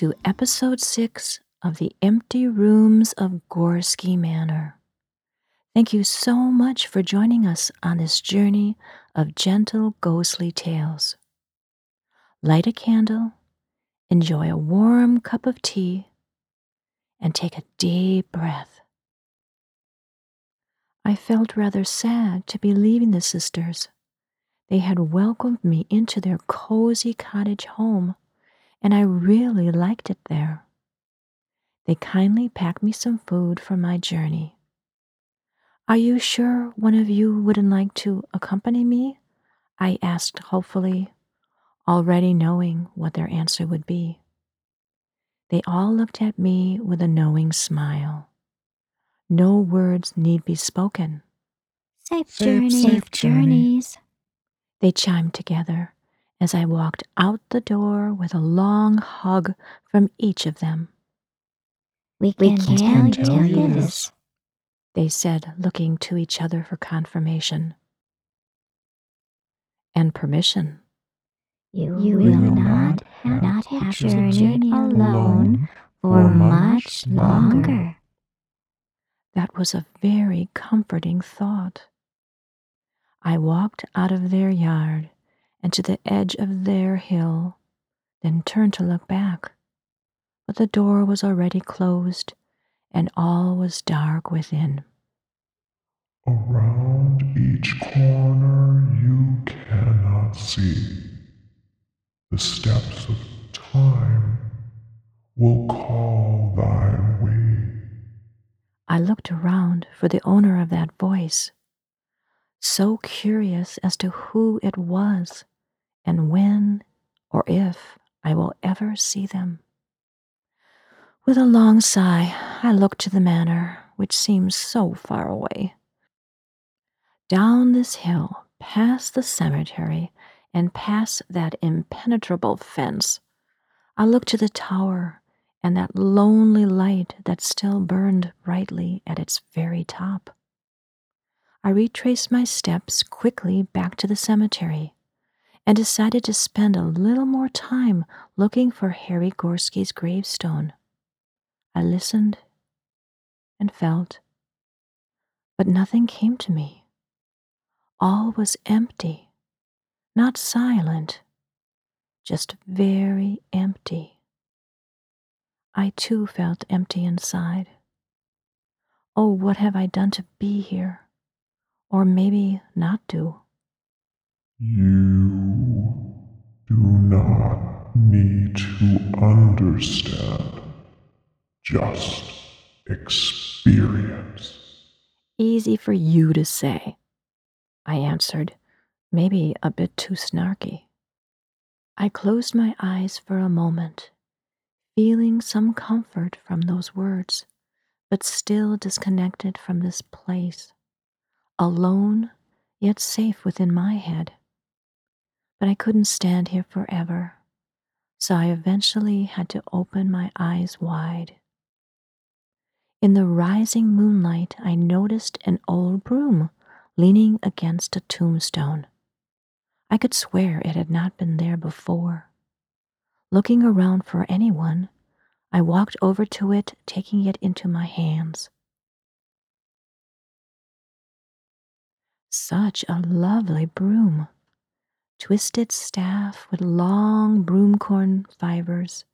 to episode six of The Empty Rooms of Gorski Manor. Thank you so much for joining us on this journey of gentle, ghostly tales. Light a candle, enjoy a warm cup of tea, and take a deep breath. I felt rather sad to be leaving the sisters. They had welcomed me into their cozy cottage home, and I really liked it there. They kindly packed me some food for my journey. Are you sure one of you wouldn't like to accompany me? I asked hopefully, already knowing what their answer would be. They all looked at me with a knowing smile. No words need be spoken. Safe, journeys. Safe journeys. They chimed together as I walked out the door with a long hug from each of them. We can, we can tell, tell you this, they said, looking to each other for confirmation and permission. You, you will not have, not have to journey alone for much longer. That was a very comforting thought. I walked out of their yard and to the edge of their hill, then turned to look back. But the door was already closed, and all was dark within. Around each corner you cannot see. The steps of time will call thy way. I looked around for the owner of that voice so curious as to who it was and when or if I will ever see them. With a long sigh, I looked to the manor, which seems so far away. Down this hill, past the cemetery, and past that impenetrable fence, I looked to the tower and that lonely light that still burned brightly at its very top. I retraced my steps quickly back to the cemetery and decided to spend a little more time looking for Harry Gorski's gravestone. I listened and felt, but nothing came to me. All was empty, not silent, just very empty. I too felt empty inside. Oh, what have I done to be here? or maybe not do. You do not need to understand, just experience. Easy for you to say, I answered, maybe a bit too snarky. I closed my eyes for a moment, feeling some comfort from those words, but still disconnected from this place alone yet safe within my head. But I couldn't stand here forever, so I eventually had to open my eyes wide. In the rising moonlight, I noticed an old broom leaning against a tombstone. I could swear it had not been there before. Looking around for anyone, I walked over to it, taking it into my hands. Such a lovely broom. Twisted staff with long broomcorn fibers,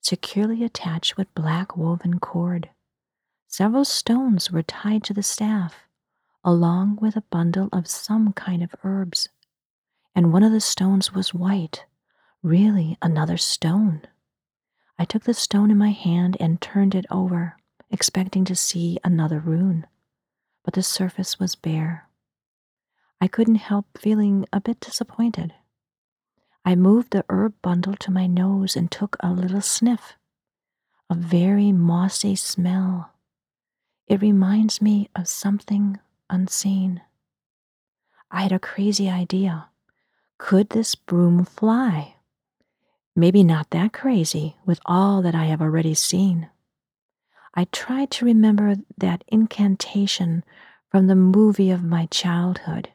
securely attached with black woven cord. Several stones were tied to the staff, along with a bundle of some kind of herbs. And one of the stones was white, really another stone. I took the stone in my hand and turned it over, expecting to see another rune, but the surface was bare. I couldn't help feeling a bit disappointed. I moved the herb bundle to my nose and took a little sniff. A very mossy smell. It reminds me of something unseen. I had a crazy idea. Could this broom fly? Maybe not that crazy with all that I have already seen. I tried to remember that incantation from the movie of my childhood.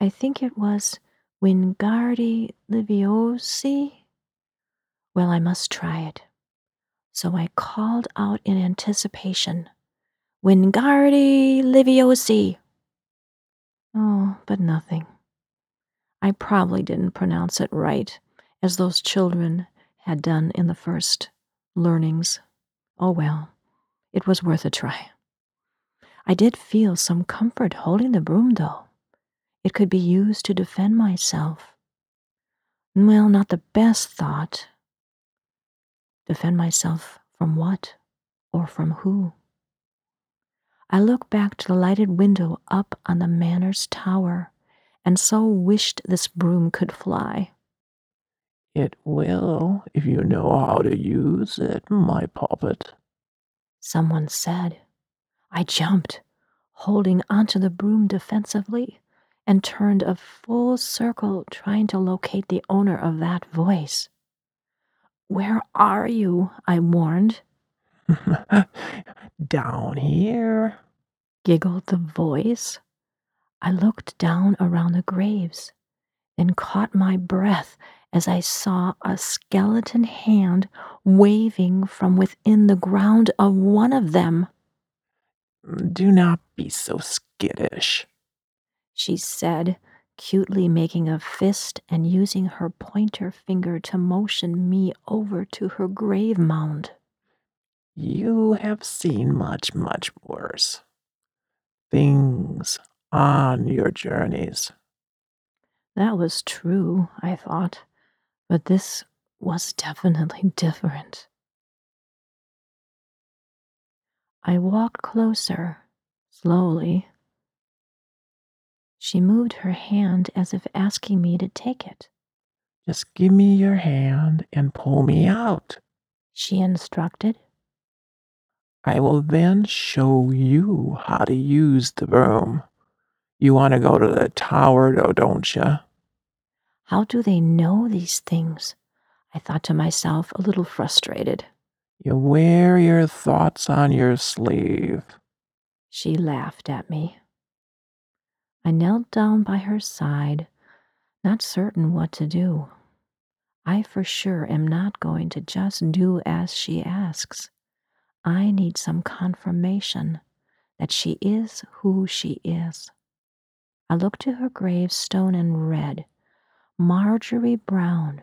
I think it was Wingardi Leviosi. Well, I must try it. So I called out in anticipation, Wingardi Leviosi! Oh, but nothing. I probably didn't pronounce it right, as those children had done in the first learnings. Oh well, it was worth a try. I did feel some comfort holding the broom, though. It could be used to defend myself. Well, not the best thought. Defend myself from what or from who? I looked back to the lighted window up on the manor's tower and so wished this broom could fly. It will if you know how to use it, my puppet. Someone said. I jumped, holding onto the broom defensively, and turned a full circle trying to locate the owner of that voice. Where are you? I warned. Down here, giggled the voice. I looked down around the graves, then caught my breath as I saw a skeleton hand waving from within the ground of one of them. Do not be so skittish, she said, cutely making a fist and using her pointer finger to motion me over to her grave mound. You have seen much, much worse. Things on your journeys. That was true, I thought, but this was definitely different. I walked closer, slowly. She moved her hand as if asking me to take it. Just give me your hand and pull me out, she instructed. I will then show you how to use the broom. You want to go to the tower, though, don't you? How do they know these things? I thought to myself, a little frustrated. You wear your thoughts on your sleeve. She laughed at me. I knelt down by her side, not certain what to do. I for sure am not going to just do as she asks. I need some confirmation that she is who she is. I looked to her gravestone and read Marjorie Brown,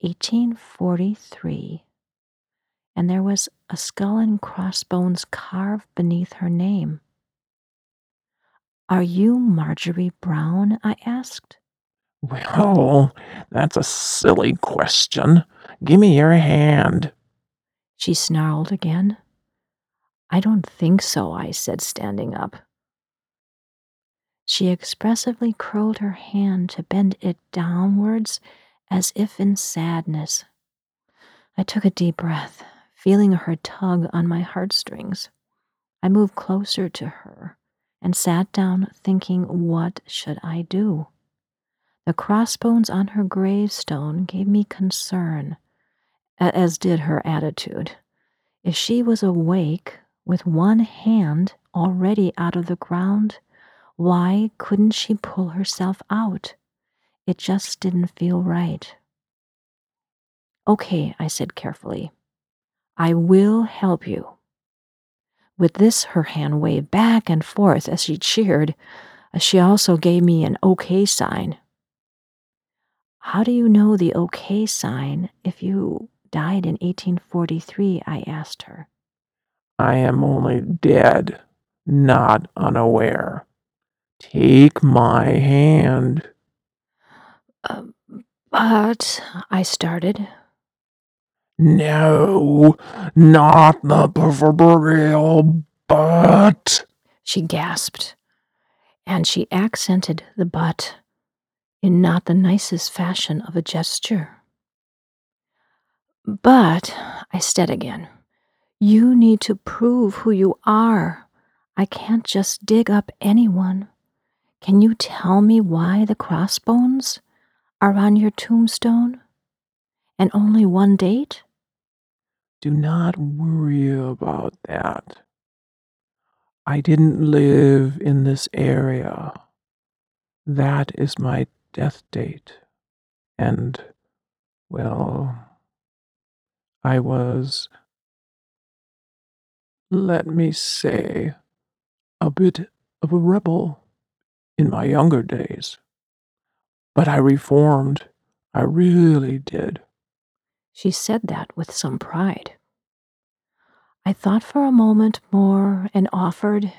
1843 and there was a skull and crossbones carved beneath her name. Are you Marjorie Brown? I asked. Well, that's a silly question. Give me your hand. She snarled again. I don't think so, I said, standing up. She expressively curled her hand to bend it downwards as if in sadness. I took a deep breath feeling her tug on my heartstrings. I moved closer to her and sat down thinking, what should I do? The crossbones on her gravestone gave me concern, as did her attitude. If she was awake with one hand already out of the ground, why couldn't she pull herself out? It just didn't feel right. Okay, I said carefully. I will help you. With this, her hand waved back and forth as she cheered. She also gave me an OK sign. How do you know the OK sign if you died in 1843? I asked her. I am only dead, not unaware. Take my hand. Uh, but, I started. No, not the proverbial but, she gasped, and she accented the but in not the nicest fashion of a gesture. But, I said again, you need to prove who you are. I can't just dig up anyone. Can you tell me why the crossbones are on your tombstone? And only one date? Do not worry about that. I didn't live in this area. That is my death date. And, well, I was, let me say, a bit of a rebel in my younger days. But I reformed. I really did. She said that with some pride. I thought for a moment more and offered,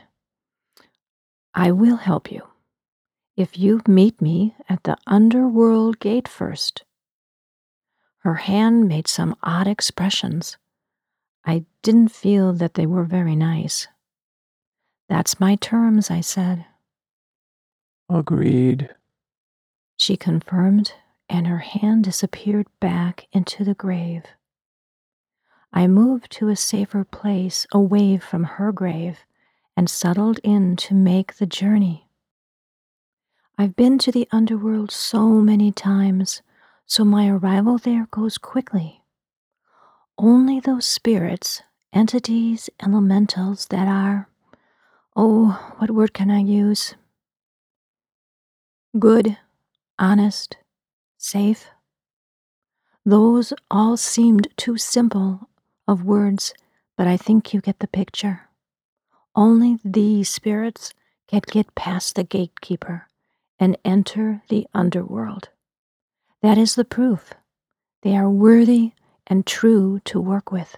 I will help you if you meet me at the underworld gate first. Her hand made some odd expressions. I didn't feel that they were very nice. That's my terms, I said. Agreed. She confirmed, and her hand disappeared back into the grave. I moved to a safer place away from her grave and settled in to make the journey. I've been to the underworld so many times, so my arrival there goes quickly. Only those spirits, entities, elementals that are, oh, what word can I use? Good, honest, safe. Those all seemed too simple of words, but I think you get the picture. Only these spirits can get past the gatekeeper and enter the underworld. That is the proof. They are worthy and true to work with.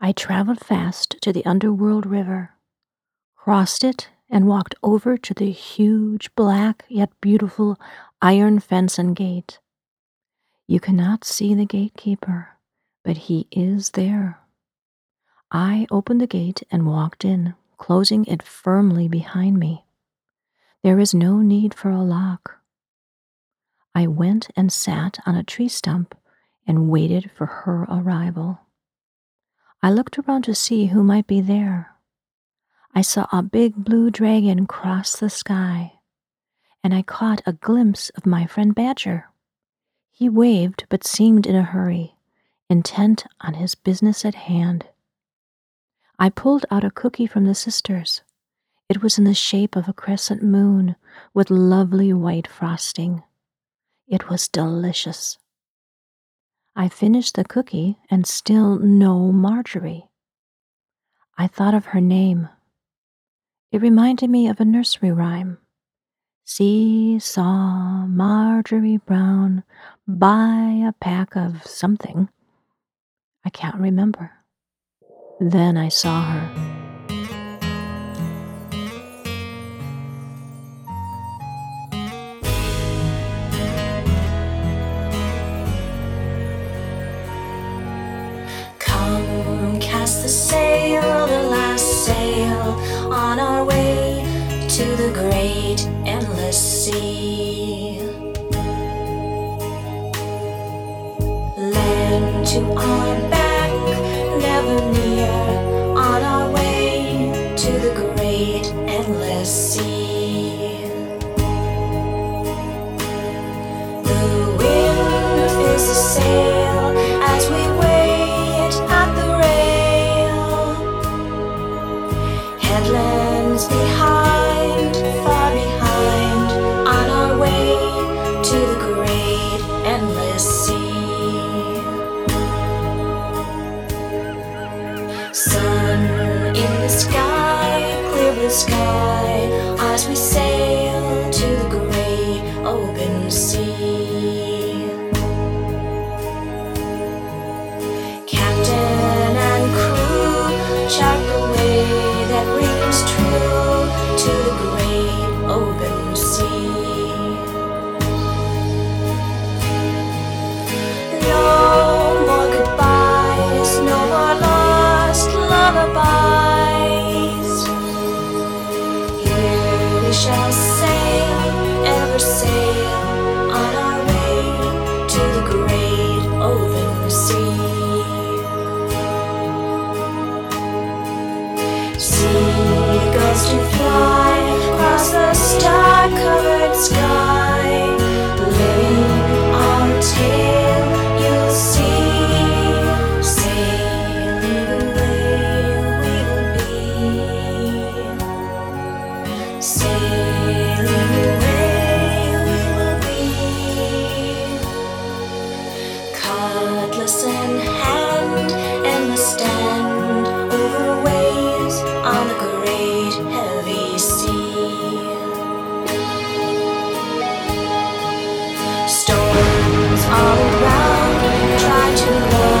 I traveled fast to the underworld river, crossed it, and walked over to the huge, black, yet beautiful iron fence and gate. You cannot see the gatekeeper, but he is there. I opened the gate and walked in, closing it firmly behind me. There is no need for a lock. I went and sat on a tree stump and waited for her arrival. I looked around to see who might be there. I saw a big blue dragon cross the sky, and I caught a glimpse of my friend Badger. He waved but seemed in a hurry, intent on his business at hand. I pulled out a cookie from the sisters. It was in the shape of a crescent moon with lovely white frosting. It was delicious. I finished the cookie and still no Marjorie. I thought of her name. It reminded me of a nursery rhyme. See saw Marjorie Brown buy a pack of something. I can't remember. Then I saw her. Come cast the sail, the last sail on our way to the great endless sea. To our back, never near, on our way to the great endless sea. around, try to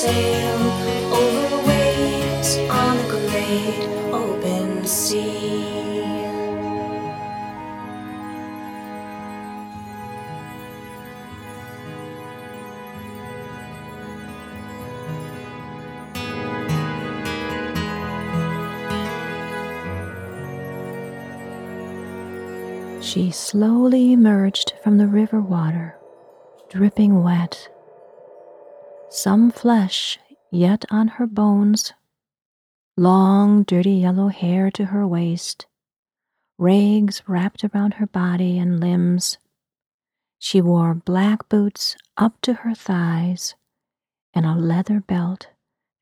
sail, over waves on the great open sea. She slowly emerged from the river water, dripping wet. Some flesh yet on her bones, long, dirty yellow hair to her waist, rags wrapped around her body and limbs. She wore black boots up to her thighs and a leather belt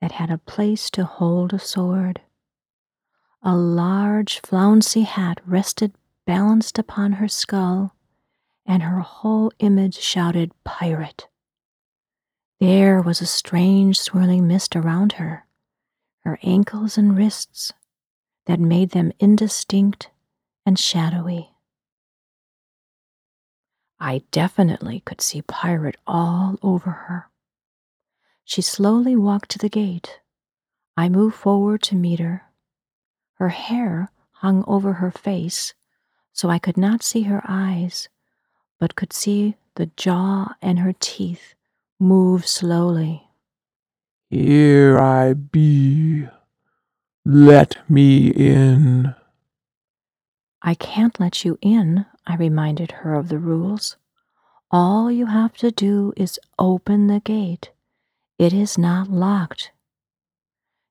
that had a place to hold a sword. A large, flouncy hat rested balanced upon her skull, and her whole image shouted pirate. There was a strange swirling mist around her, her ankles and wrists, that made them indistinct and shadowy. I definitely could see pirate all over her. She slowly walked to the gate. I moved forward to meet her. Her hair hung over her face, so I could not see her eyes, but could see the jaw and her teeth move slowly. Here I be. Let me in. I can't let you in, I reminded her of the rules. All you have to do is open the gate. It is not locked.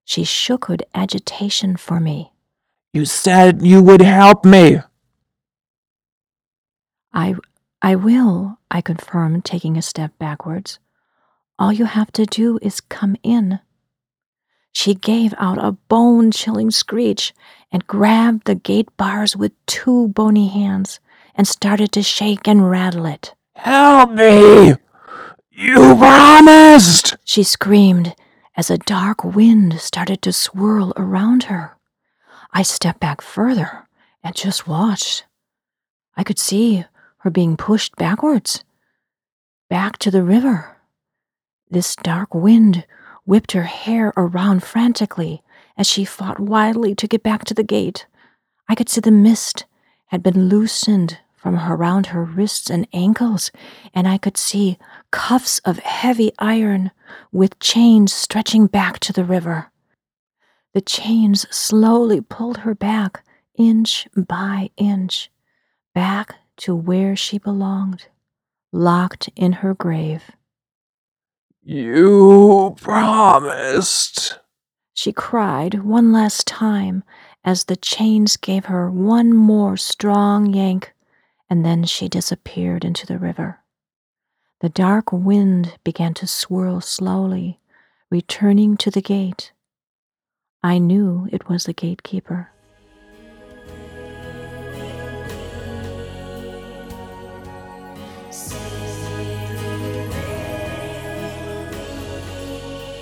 She shook with agitation for me. You said you would help me. I I will, I confirmed, taking a step backwards. All you have to do is come in. She gave out a bone chilling screech and grabbed the gate bars with two bony hands and started to shake and rattle it. Help me! You promised! She screamed as a dark wind started to swirl around her. I stepped back further and just watched. I could see her being pushed backwards, back to the river. This dark wind whipped her hair around frantically as she fought wildly to get back to the gate. I could see the mist had been loosened from around her wrists and ankles, and I could see cuffs of heavy iron with chains stretching back to the river. The chains slowly pulled her back, inch by inch, back to where she belonged, locked in her grave. You promised. She cried one last time as the chains gave her one more strong yank, and then she disappeared into the river. The dark wind began to swirl slowly, returning to the gate. I knew it was the gatekeeper.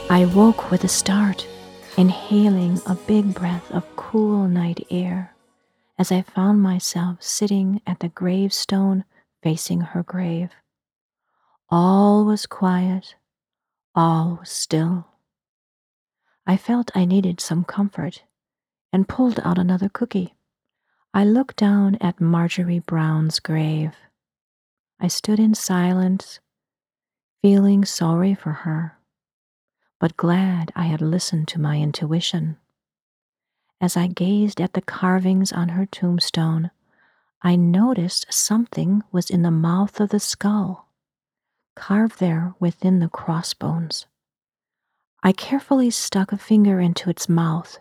I woke with a start, inhaling a big breath of cool night air as I found myself sitting at the gravestone facing her grave. All was quiet, all was still. I felt I needed some comfort and pulled out another cookie. I looked down at Marjorie Brown's grave. I stood in silence, feeling sorry for her, but glad I had listened to my intuition. As I gazed at the carvings on her tombstone, I noticed something was in the mouth of the skull, carved there within the crossbones. I carefully stuck a finger into its mouth,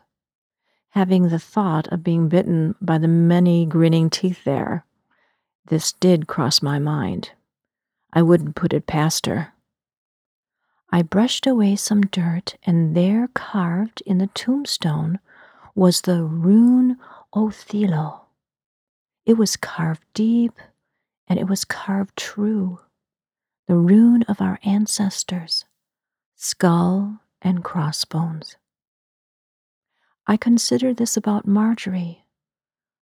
having the thought of being bitten by the many grinning teeth there. This did cross my mind. I wouldn't put it past her. I brushed away some dirt, and there, carved in the tombstone, was the rune Othala. It was carved deep and it was carved true, the rune of our ancestors, skull and crossbones. I considered this about Marjorie,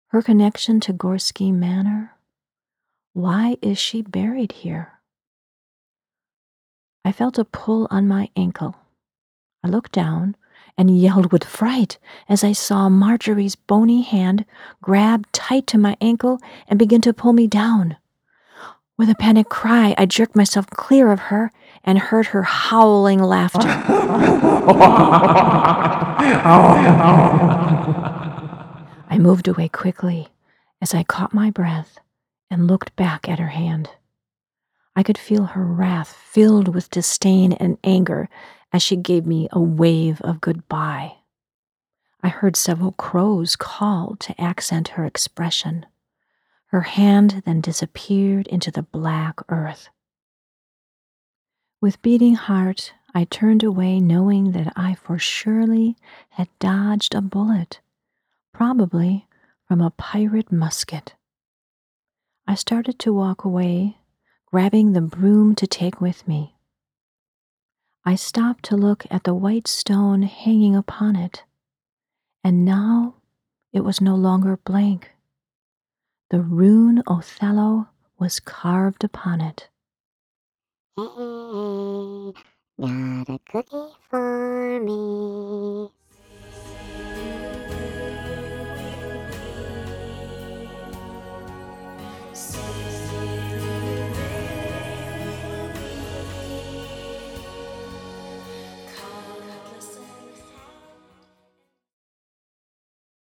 her connection to Gorski Manor. Why is she buried here? I felt a pull on my ankle. I looked down and yelled with fright as I saw Marjorie's bony hand grab tight to my ankle and begin to pull me down. With a panic cry, I jerked myself clear of her and heard her howling laughter. I moved away quickly as I caught my breath and looked back at her hand. I could feel her wrath filled with disdain and anger as she gave me a wave of goodbye. I heard several crows call to accent her expression. Her hand then disappeared into the black earth. With beating heart, I turned away, knowing that I for surely had dodged a bullet, probably from a pirate musket. I started to walk away, grabbing the broom to take with me. I stopped to look at the white stone hanging upon it, and now it was no longer blank. The rune Othala was carved upon it. Hey, got a cookie for me.